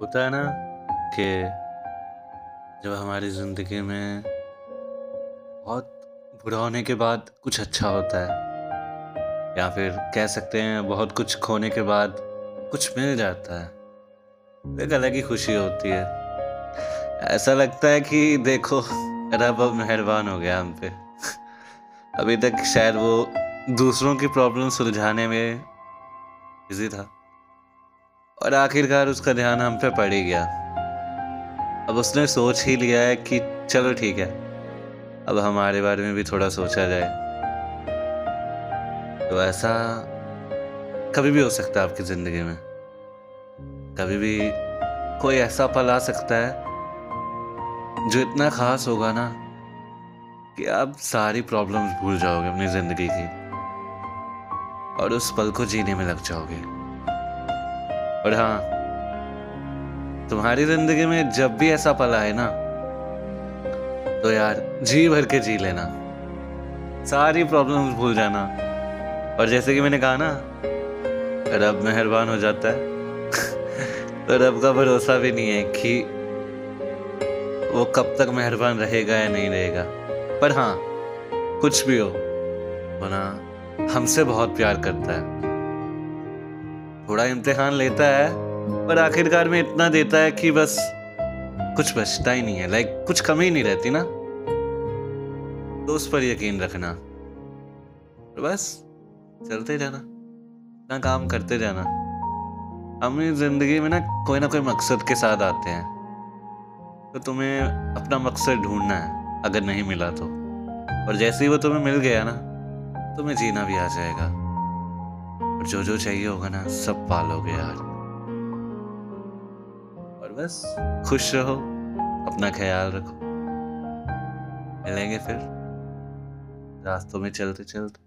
होता है ना कि जब हमारी ज़िंदगी में बहुत बुरा होने के बाद कुछ अच्छा होता है, या फिर कह सकते हैं बहुत कुछ खोने के बाद कुछ मिल जाता है एक अलग ही खुशी होती है। ऐसा लगता है कि देखो, रब अब मेहरबान हो गया हम पे। अभी तक शायद वो दूसरों की प्रॉब्लम सुलझाने में बिज़ी था। और आखिरकार उसका ध्यान हम पे पड़ ही गया। अब उसने सोच ही लिया है कि चलो ठीक है, अब हमारे बारे में भी थोड़ा सोचा जाए। तो ऐसा कभी भी हो सकता है आपकी ज़िंदगी में। कभी भी कोई ऐसा पल आ सकता है, जो इतना खास होगा ना कि आप सारी प्रॉब्लम्स भूल जाओगे अपनी ज़िंदगी की, और उस पल को जीने में लग जाओगे। और हाँ तुम्हारी ज़िंदगी में जब भी ऐसा पल आए ना तो यार जी भर के जी लेना। सारी प्रॉब्लम्स भूल जाना। और जैसे कि मैंने कहा ना, रब मेहरबान हो जाता है। तो रब का भरोसा भी नहीं है कि वो कब तक मेहरबान रहेगा या नहीं रहेगा। पर हाँ कुछ भी हो, वो ना हमसे बहुत प्यार करता है। थोड़ा इम्तिहान लेता है, पर आखिरकार में इतना देता है कि बस कुछ बचता ही नहीं है। लाइक कुछ कमी नहीं रहती ना। तो उस पर यकीन रखना। बस, चलते जाना अपना काम करते जाना हम ज़िंदगी में ना कोई ना कोई मकसद के साथ आते हैं। तो तुम्हें अपना मकसद ढूंढना है, अगर नहीं मिला तो। और जैसे ही वो तुम्हें मिल गया ना, तुम्हें जीना भी आ जाएगा। और जो जो चाहिए होगा ना, सब पालोगे यार। और बस, खुश रहो, अपना ख्याल रखो। मिलेंगे फिर। रास्तों में चलते चलते